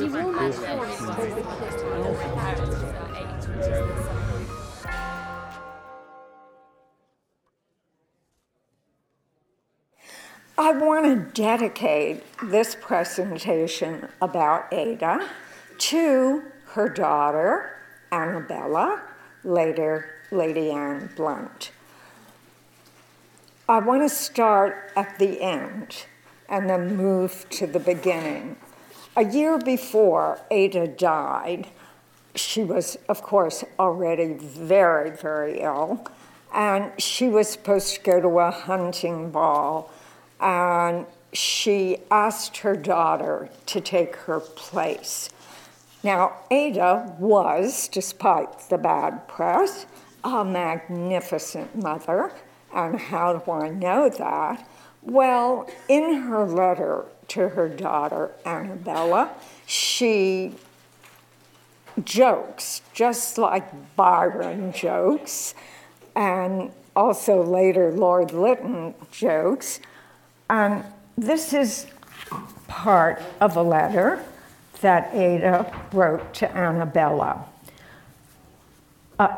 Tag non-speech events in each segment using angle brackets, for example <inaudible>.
I want to dedicate this presentation about Ada to her daughter, Annabella, later Lady Anne Blunt. I want to start at the end and then move to the beginning. A year before Ada died, she was, of course, already very, very ill, and she was supposed to go to a hunting ball, and she asked her daughter to take her place. Now, Ada was, despite the bad press, a magnificent mother. And how do I know that? Well, in her letter to her daughter, Annabella, she jokes, just like Byron jokes, and also later Lord Lytton jokes. And this is part of a letter that Ada wrote to Annabella. Uh,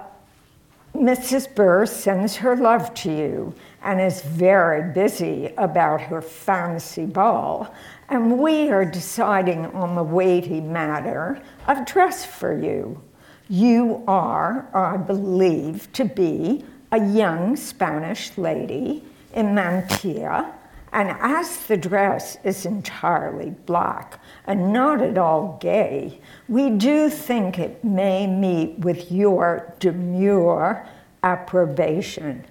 Mrs. Burr sends her love to you and is very busy about her fancy ball, and we are deciding on the weighty matter of dress for you. You are, I believe, to be a young Spanish lady in mantilla, and as the dress is entirely black and not at all gay, we do think it may meet with your demure approbation.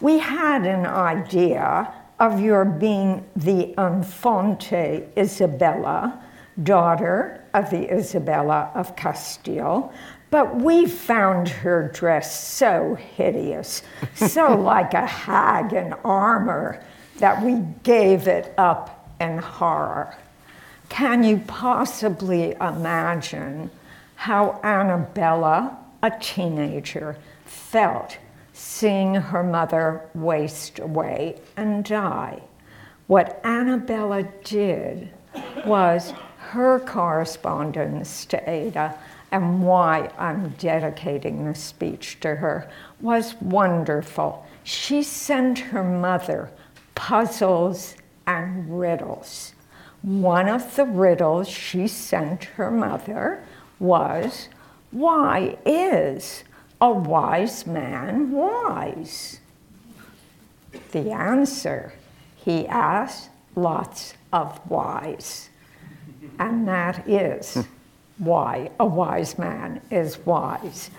We had an idea of your being the Infante Isabella, daughter of the Isabella of Castile, but we found her dress so hideous, so <laughs> like a hag in armor, that we gave it up in horror. Can you possibly imagine how Annabella, a teenager, felt seeing her mother waste away and die? What Annabella did was her correspondence to Ada and why I'm dedicating this speech to her was wonderful. She sent her mother puzzles and riddles. One of the riddles she sent her mother was why is a wise man wise? The answer, he asked, lots of whys. And that is why a wise man is wise.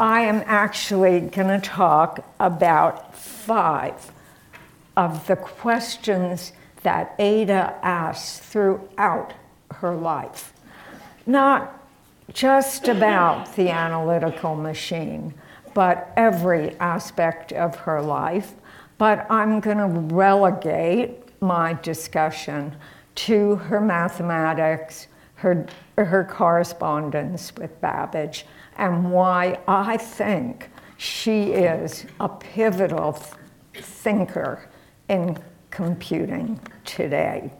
I am actually going to talk about five of the questions that Ada asked throughout her life. Not just about the analytical machine, but every aspect of her life. But I'm going to relegate my discussion to her mathematics, her, her correspondence with Babbage, and why I think she is a pivotal thinker in computing today.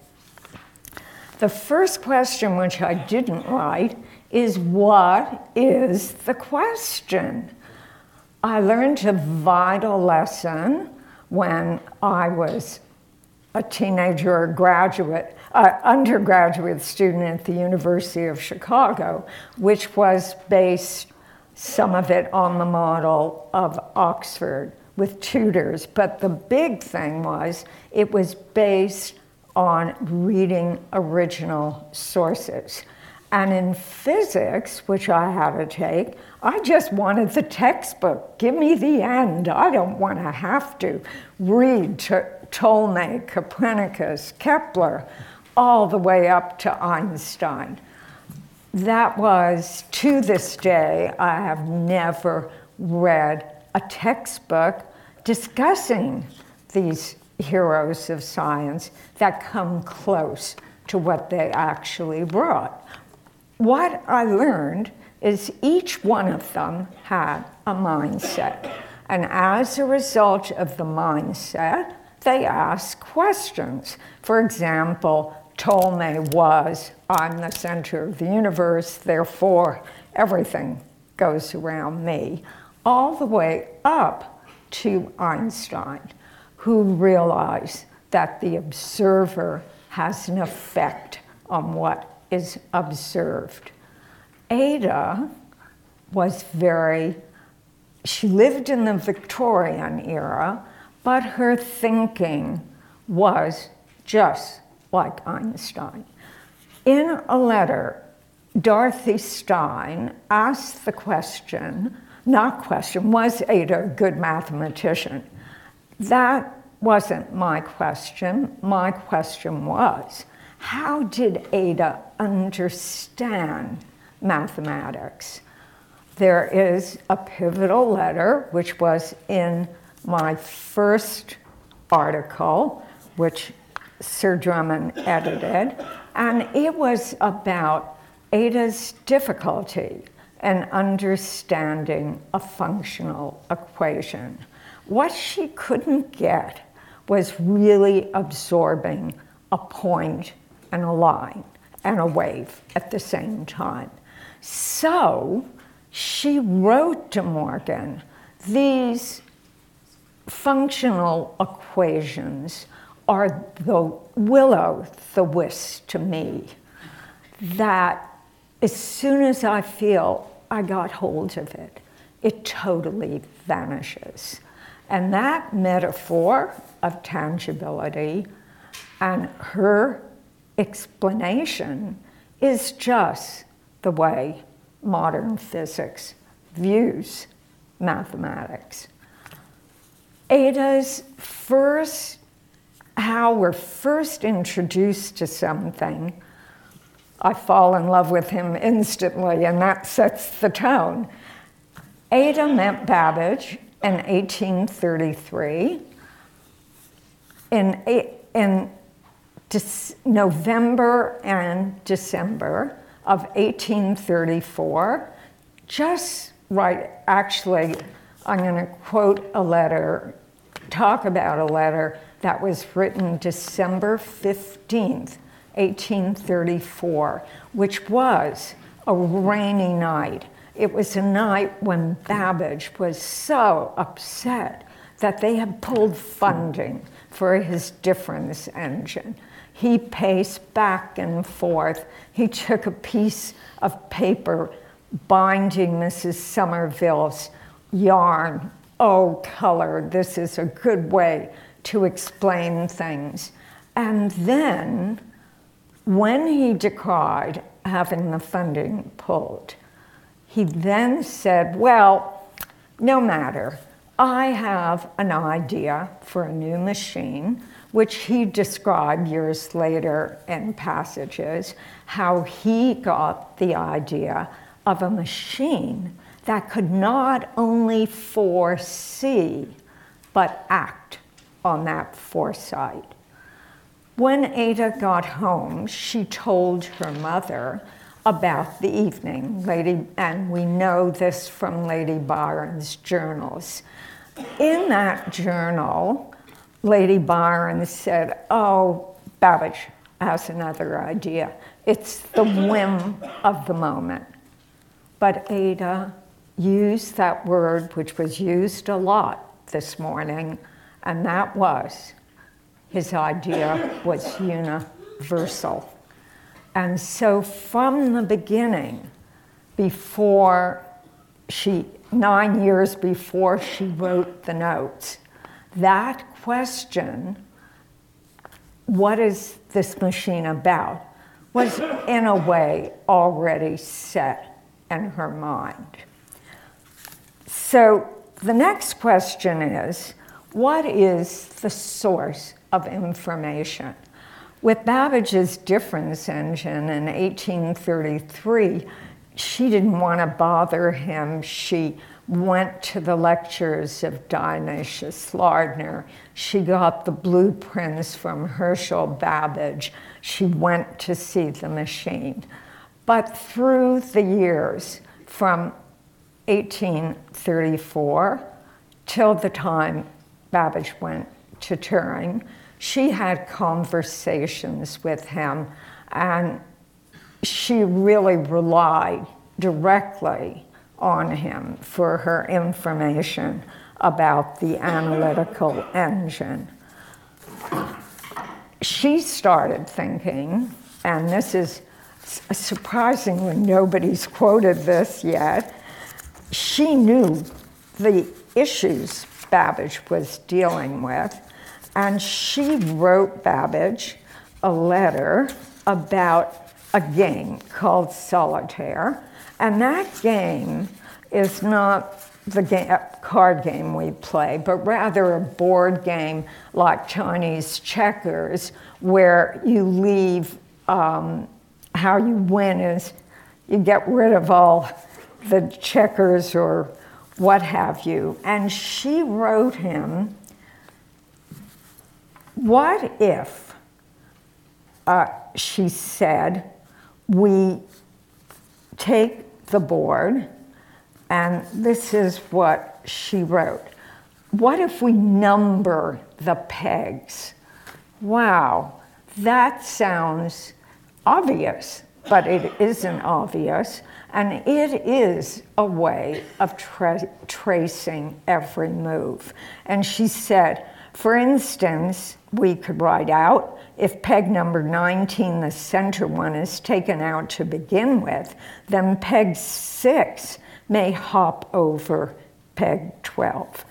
The first question, which I didn't write, is what is the question? I learned a vital lesson when I was a teenager or graduate, uh, undergraduate student at the University of Chicago, which was based, some of it on the model of Oxford with tutors. But the big thing was it was based on reading original sources. And in physics, which I had to take, I just wanted the textbook. Give me the end. I don't want to have to read to Ptolemy, Copernicus, Kepler, all the way up to Einstein. That was, to this day, I have never read a textbook discussing these heroes of science that come close to what they actually brought. What I learned is each one of them had a mindset. And as a result of the mindset, they ask questions. For example, Ptolemy was, I'm the center of the universe, therefore everything goes around me, all the way up to Einstein, who realized that the observer has an effect on what is observed. Ada was very, she lived in the Victorian era, but her thinking was just like Einstein. In a letter, Dorothy Stein asked the question, not question, was Ada a good mathematician? That wasn't my question. My question was, how did Ada understand mathematics? There is a pivotal letter, which was in my first article, which Sir Drummond edited, and it was about Ada's difficulty in understanding a functional equation. What she couldn't get was really absorbing a point and a line and a wave at the same time. So she wrote to Morgan these functional equations are the willow the wisp to me that as soon as I feel I got hold of it, it totally vanishes. And that metaphor of tangibility and her explanation is just the way modern physics views mathematics. Ada's first, how we're first introduced to something, I fall in love with him instantly, and that sets the tone. Ada met Babbage in 1833. In, in November and December of 1834, just right, actually, I'm going to quote a letter, talk about a letter that was written December 15th, 1834, which was a rainy night. It was a night when Babbage was so upset that they had pulled funding for his difference engine. He paced back and forth. He took a piece of paper binding Mrs. Somerville's yarn. Oh, color, this is a good way to explain things. And then, when he decried having the funding pulled, he then said, Well, no matter. I have an idea for a new machine, which he described years later in passages, how he got the idea of a machine that could not only foresee, but act on that foresight. When Ada got home, she told her mother about the evening, Lady, and we know this from Lady Byron's journals. In that journal, Lady Byron said, Oh, Babbage has another idea. It's the whim of the moment. But Ada used that word, which was used a lot this morning, and that was his idea was universal. And so from the beginning, before she, nine years before she wrote the notes, that question, what is this machine about, was in a way already set in her mind. So the next question is what is the source of information? With Babbage's difference engine in 1833, she didn't want to bother him. She went to the lectures of Dionysius Lardner. She got the blueprints from Herschel Babbage. She went to see the machine. But through the years, from 1834 till the time Babbage went to Turin, she had conversations with him, and she really relied directly on him for her information about the analytical engine. She started thinking, and this is surprisingly nobody's quoted this yet, she knew the issues Babbage was dealing with, and she wrote Babbage a letter about a game called Solitaire. And that game is not the game, card game we play, but rather a board game like Chinese checkers, where you leave um, how you win is you get rid of all the checkers or what have you. And she wrote him, What if, uh, she said, we take the board, and this is what she wrote. What if we number the pegs? Wow, that sounds obvious, but it isn't obvious. And it is a way of tra- tracing every move. And she said, for instance, we could write out if peg number 19, the center one, is taken out to begin with, then peg 6 may hop over peg 12.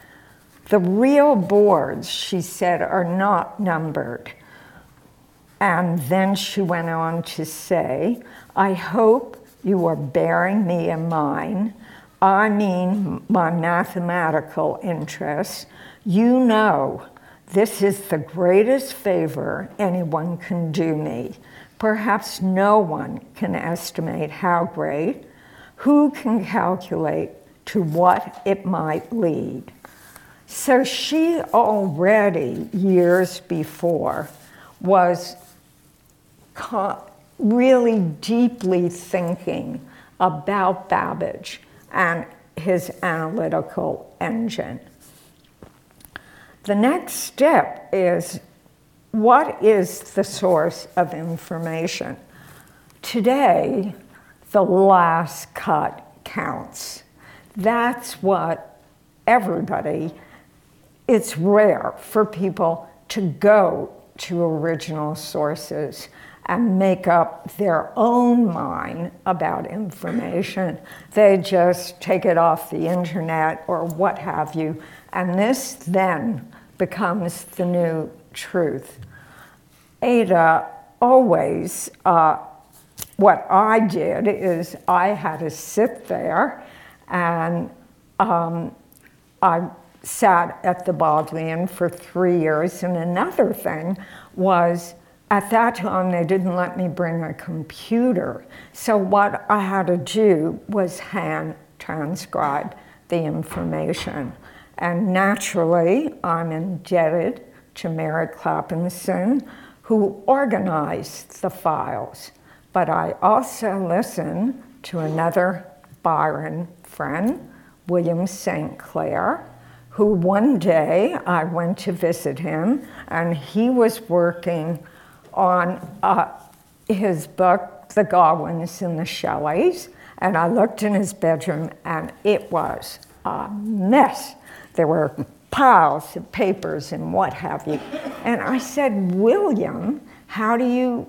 The real boards, she said, are not numbered. And then she went on to say, I hope you are bearing me in mind. I mean, my mathematical interests. You know, this is the greatest favor anyone can do me. Perhaps no one can estimate how great. Who can calculate to what it might lead? So she already, years before, was really deeply thinking about Babbage and his analytical engine. The next step is what is the source of information? Today, the last cut counts. That's what everybody, it's rare for people to go to original sources and make up their own mind about information. They just take it off the internet or what have you, and this then becomes the new truth. Ada always, uh, what I did is I had to sit there and um, I sat at the Bodleian for three years. And another thing was at that time, they didn't let me bring a computer. So, what I had to do was hand transcribe the information. And naturally, I'm indebted to Mary Clapinson, who organized the files. But I also listen to another Byron friend, William St. Clair, who one day I went to visit him, and he was working on uh, his book, The Godwins and the Shelleys, and I looked in his bedroom and it was a mess. There were piles of papers and what have you. And I said, William, how do you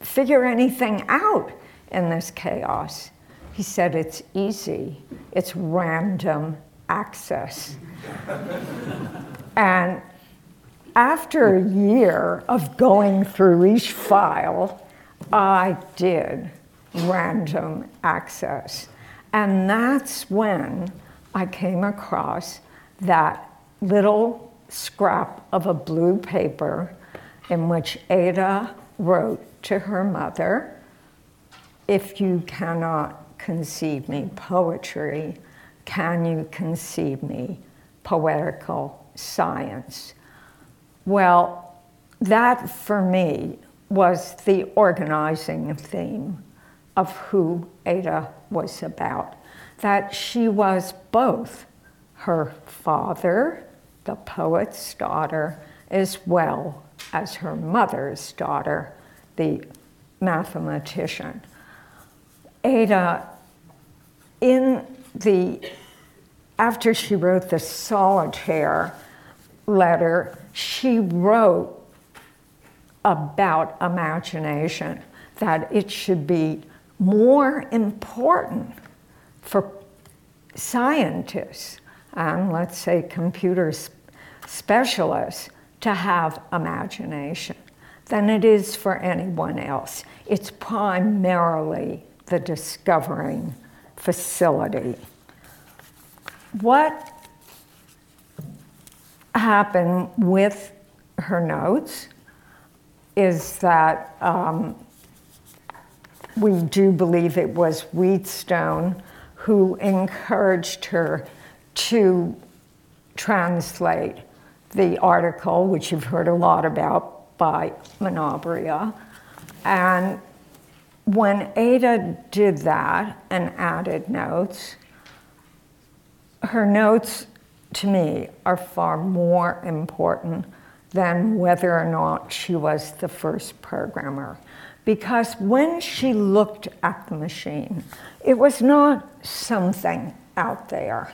figure anything out in this chaos? He said, It's easy, it's random access. and after a year of going through each file, I did random access. And that's when I came across that little scrap of a blue paper in which Ada wrote to her mother If you cannot conceive me poetry, can you conceive me poetical science? Well, that for me was the organizing theme of who Ada was about. That she was both her father, the poet's daughter, as well as her mother's daughter, the mathematician. Ada, in the after she wrote the solitaire letter, she wrote about imagination, that it should be more important for scientists and let's say computer specialists to have imagination than it is for anyone else. It's primarily the discovering facility. What happened with her notes is that um, we do believe it was Wheatstone who encouraged her to translate the article, which you've heard a lot about by Menabrea. And when Ada did that and added notes, her notes to me are far more important than whether or not she was the first programmer. Because when she looked at the machine, it was not something out there.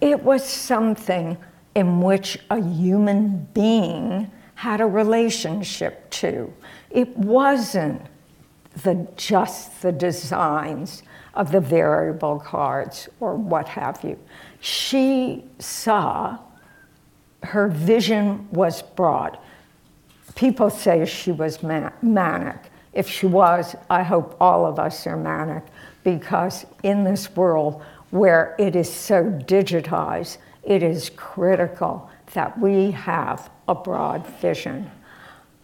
It was something in which a human being had a relationship to. It wasn't the, just the designs of the variable cards or what have you. She saw her vision was broad. People say she was manic. If she was, I hope all of us are manic because in this world where it is so digitized, it is critical that we have a broad vision.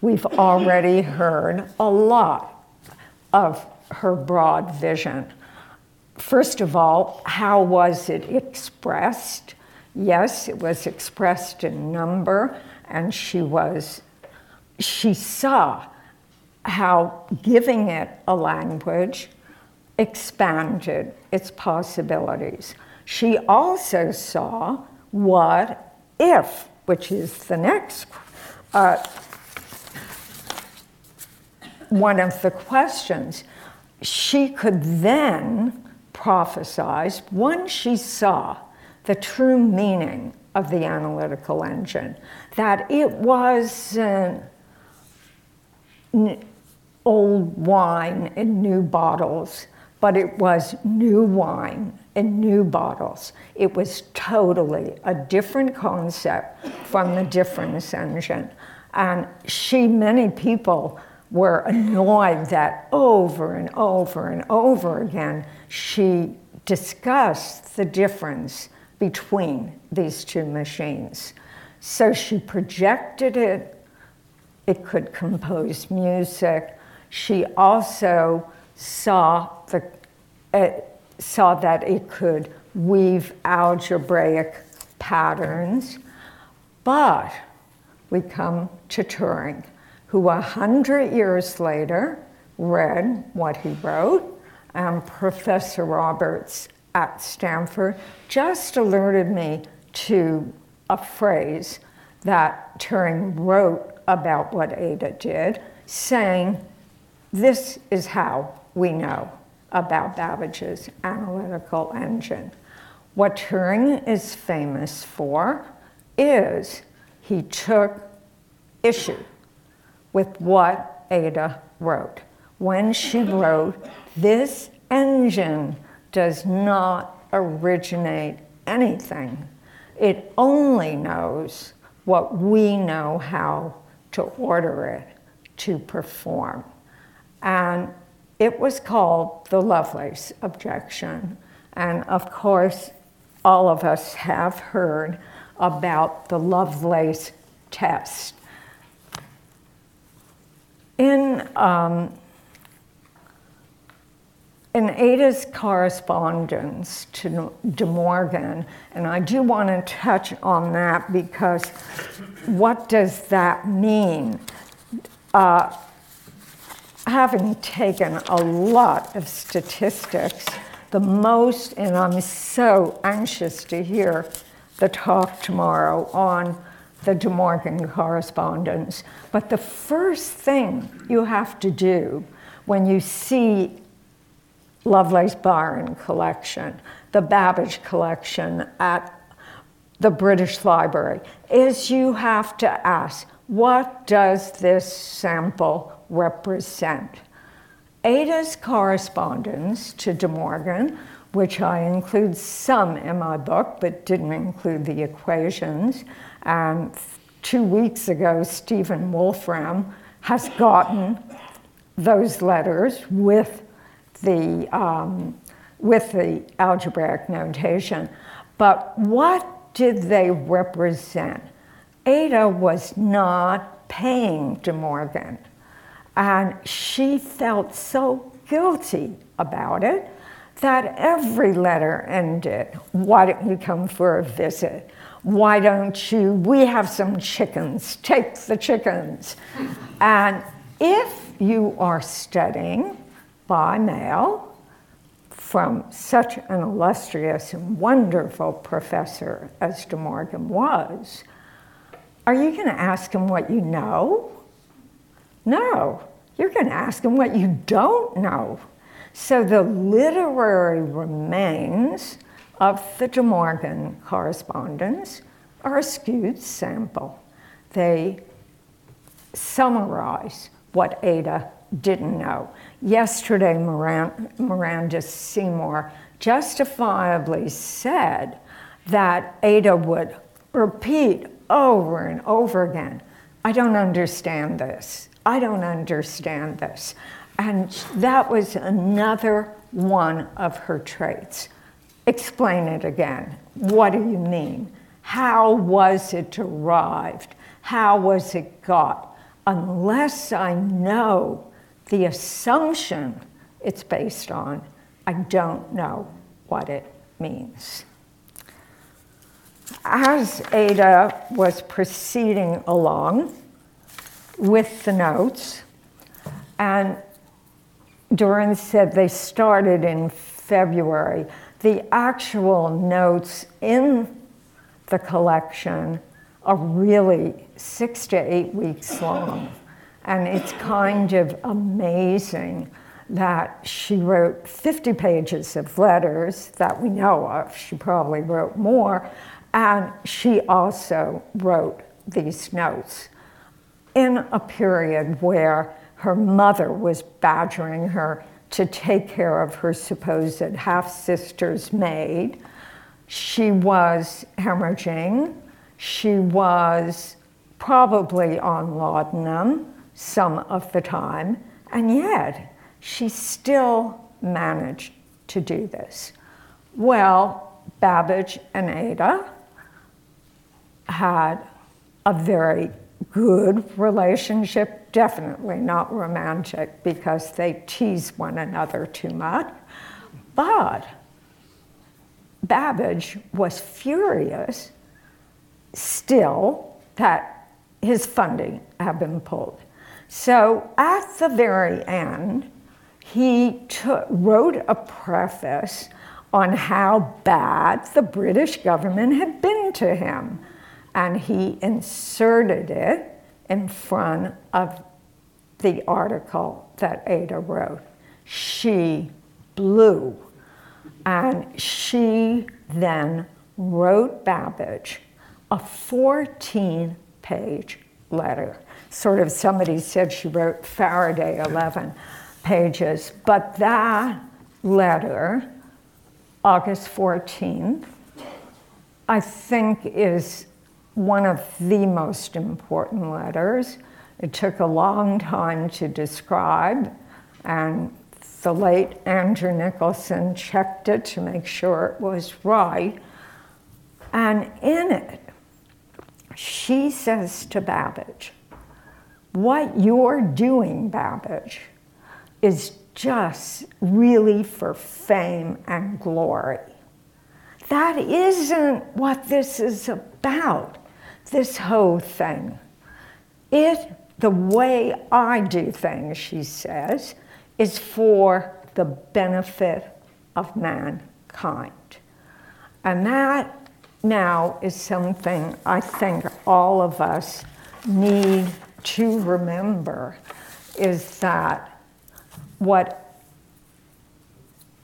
We've already heard a lot of her broad vision. First of all, how was it expressed? Yes, it was expressed in number, and she was, she saw how giving it a language expanded its possibilities. She also saw what if, which is the next uh, one of the questions. She could then prophesize once she saw the true meaning of the analytical engine, that it was old wine in new bottles but it was new wine in new bottles. It was totally a different concept from the difference engine. And she, many people were annoyed that over and over and over again she discussed the difference between these two machines. So she projected it, it could compose music. She also saw, the, uh, saw that it could weave algebraic patterns. But we come to Turing, who a hundred years later read what he wrote, and Professor Roberts at Stanford just alerted me to a phrase that Turing wrote about what Ada did, saying, This is how we know about Babbage's analytical engine. What Turing is famous for is he took issue with what Ada wrote. When she wrote, this engine does not originate anything. It only knows what we know how to order it to perform. And it was called the Lovelace objection. And of course, all of us have heard about the Lovelace test. In, um, in Ada's correspondence to De Morgan, and I do want to touch on that because what does that mean? Uh, having taken a lot of statistics, the most, and I'm so anxious to hear the talk tomorrow on the De Morgan correspondence. But the first thing you have to do when you see Lovelace Byron collection, the Babbage collection at the British Library, is you have to ask, what does this sample represent? Ada's correspondence to De Morgan, which I include some in my book, but didn't include the equations. And two weeks ago, Stephen Wolfram has gotten those letters with the, um, with the algebraic notation. But what did they represent? Ada was not paying De Morgan, and she felt so guilty about it that every letter ended, why don't you come for a visit? Why don't you, we have some chickens, take the chickens. and if you are studying by mail from such an illustrious and wonderful professor as De Morgan was, are you going to ask him what you know? No, you're going to ask them what you don't know. So the literary remains of the De Morgan correspondence are a skewed sample. They summarize what Ada didn't know. Yesterday, Miranda Seymour justifiably said that Ada would repeat over and over again, I don't understand this. I don't understand this. And that was another one of her traits. Explain it again. What do you mean? How was it derived? How was it got? Unless I know the assumption it's based on, I don't know what it means. As Ada was proceeding along with the notes, and Doron said they started in February. The actual notes in the collection are really six to eight weeks long. And it's kind of amazing that she wrote 50 pages of letters that we know of. She probably wrote more. And she also wrote these notes in a period where her mother was badgering her to take care of her supposed half sister's maid. She was hemorrhaging. She was probably on laudanum some of the time, and yet she still managed to do this. Well, Babbage and Ada had a very good relationship, definitely not romantic because they tease one another too much. But Babbage was furious still that his funding had been pulled. So at the very end, he wrote a preface on how bad the British government had been to him and he inserted it in front of the article that Ada wrote. She blew. And she then wrote Babbage a 14 page letter. Sort of somebody said she wrote Faraday 11 pages, but that letter, August 14th, I think is one of the most important letters. It took a long time to describe, and the late Andrew Nicholson checked it to make sure it was right. And in it, she says to Babbage, What you're doing, Babbage, is just really for fame and glory. That isn't what this is about this whole thing. It, the way I do things, she says, is for the benefit of mankind. And that now is something I think all of us need to remember is that what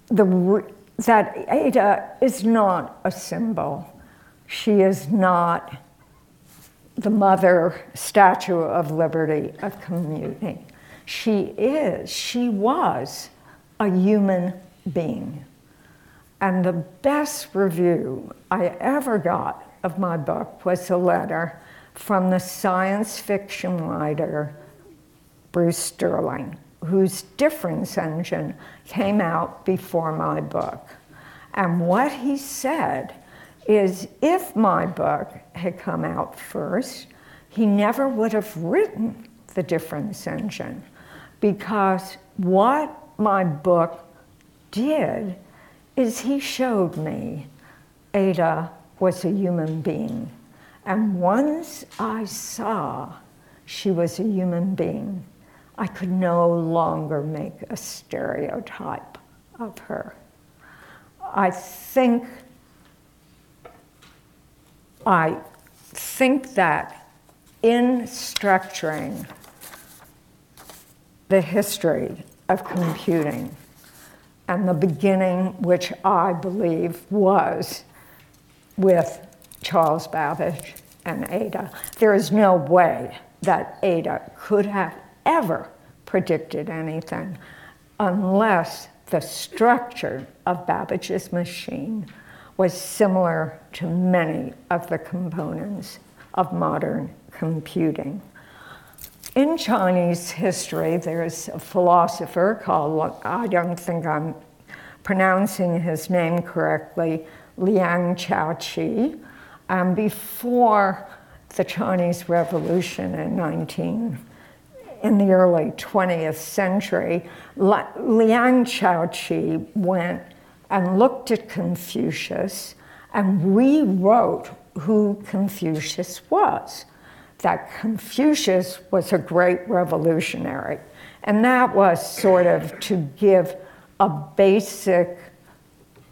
the that Ada is not a symbol. She is not the mother statue of liberty of computing. She is, she was a human being. And the best review I ever got of my book was a letter from the science fiction writer Bruce Sterling, whose difference engine came out before my book. And what he said is if my book had come out first, he never would have written the difference engine because what my book did is he showed me Ada was a human being. And once I saw she was a human being, I could no longer make a stereotype of her. I think I think that in structuring the history of computing and the beginning, which I believe was with Charles Babbage and Ada, there is no way that Ada could have ever predicted anything unless the structure of Babbage's machine was similar to many of the components of modern computing. In Chinese history, there's a philosopher called, uh, I don't think I'm pronouncing his name correctly, Liang Qiaoqi. And um, before the Chinese Revolution in 19, in the early 20th century, Liang Qiaoqi went and looked at Confucius and rewrote who Confucius was. That Confucius was a great revolutionary. And that was sort of to give a basic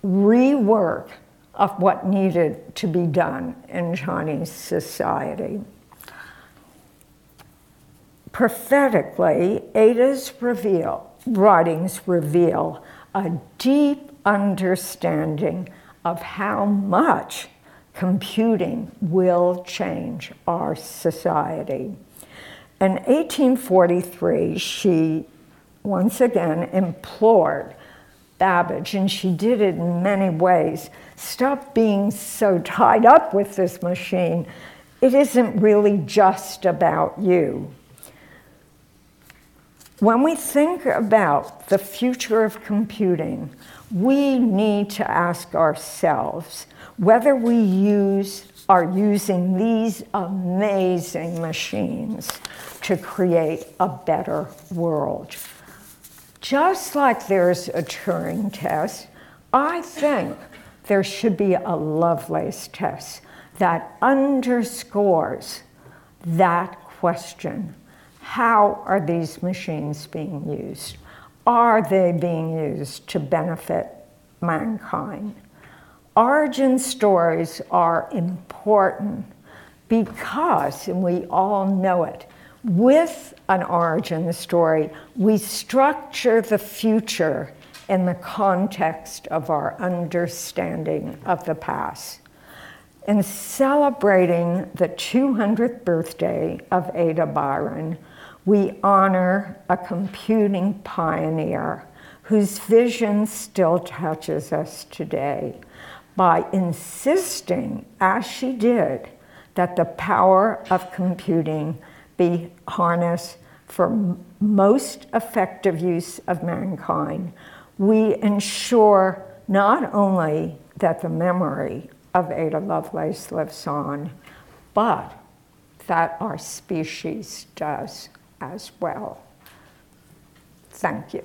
rework of what needed to be done in Chinese society. Prophetically, Ada's reveal, writings reveal a deep understanding of how much computing will change our society. In 1843, she once again implored Babbage, and she did it in many ways. Stop being so tied up with this machine. It isn't really just about you. When we think about the future of computing, we need to ask ourselves whether we use, are using these amazing machines to create a better world. Just like there's a Turing test, I think there should be a Lovelace test that underscores that question. How are these machines being used? Are they being used to benefit mankind? Origin stories are important because, and we all know it, with an origin story, we structure the future in the context of our understanding of the past. In celebrating the 200th birthday of Ada Byron, we honor a computing pioneer whose vision still touches us today by insisting, as she did, that the power of computing be harnessed for most effective use of mankind. We ensure not only that the memory of Ada Lovelace lives on, but that our species does as well. Thank you.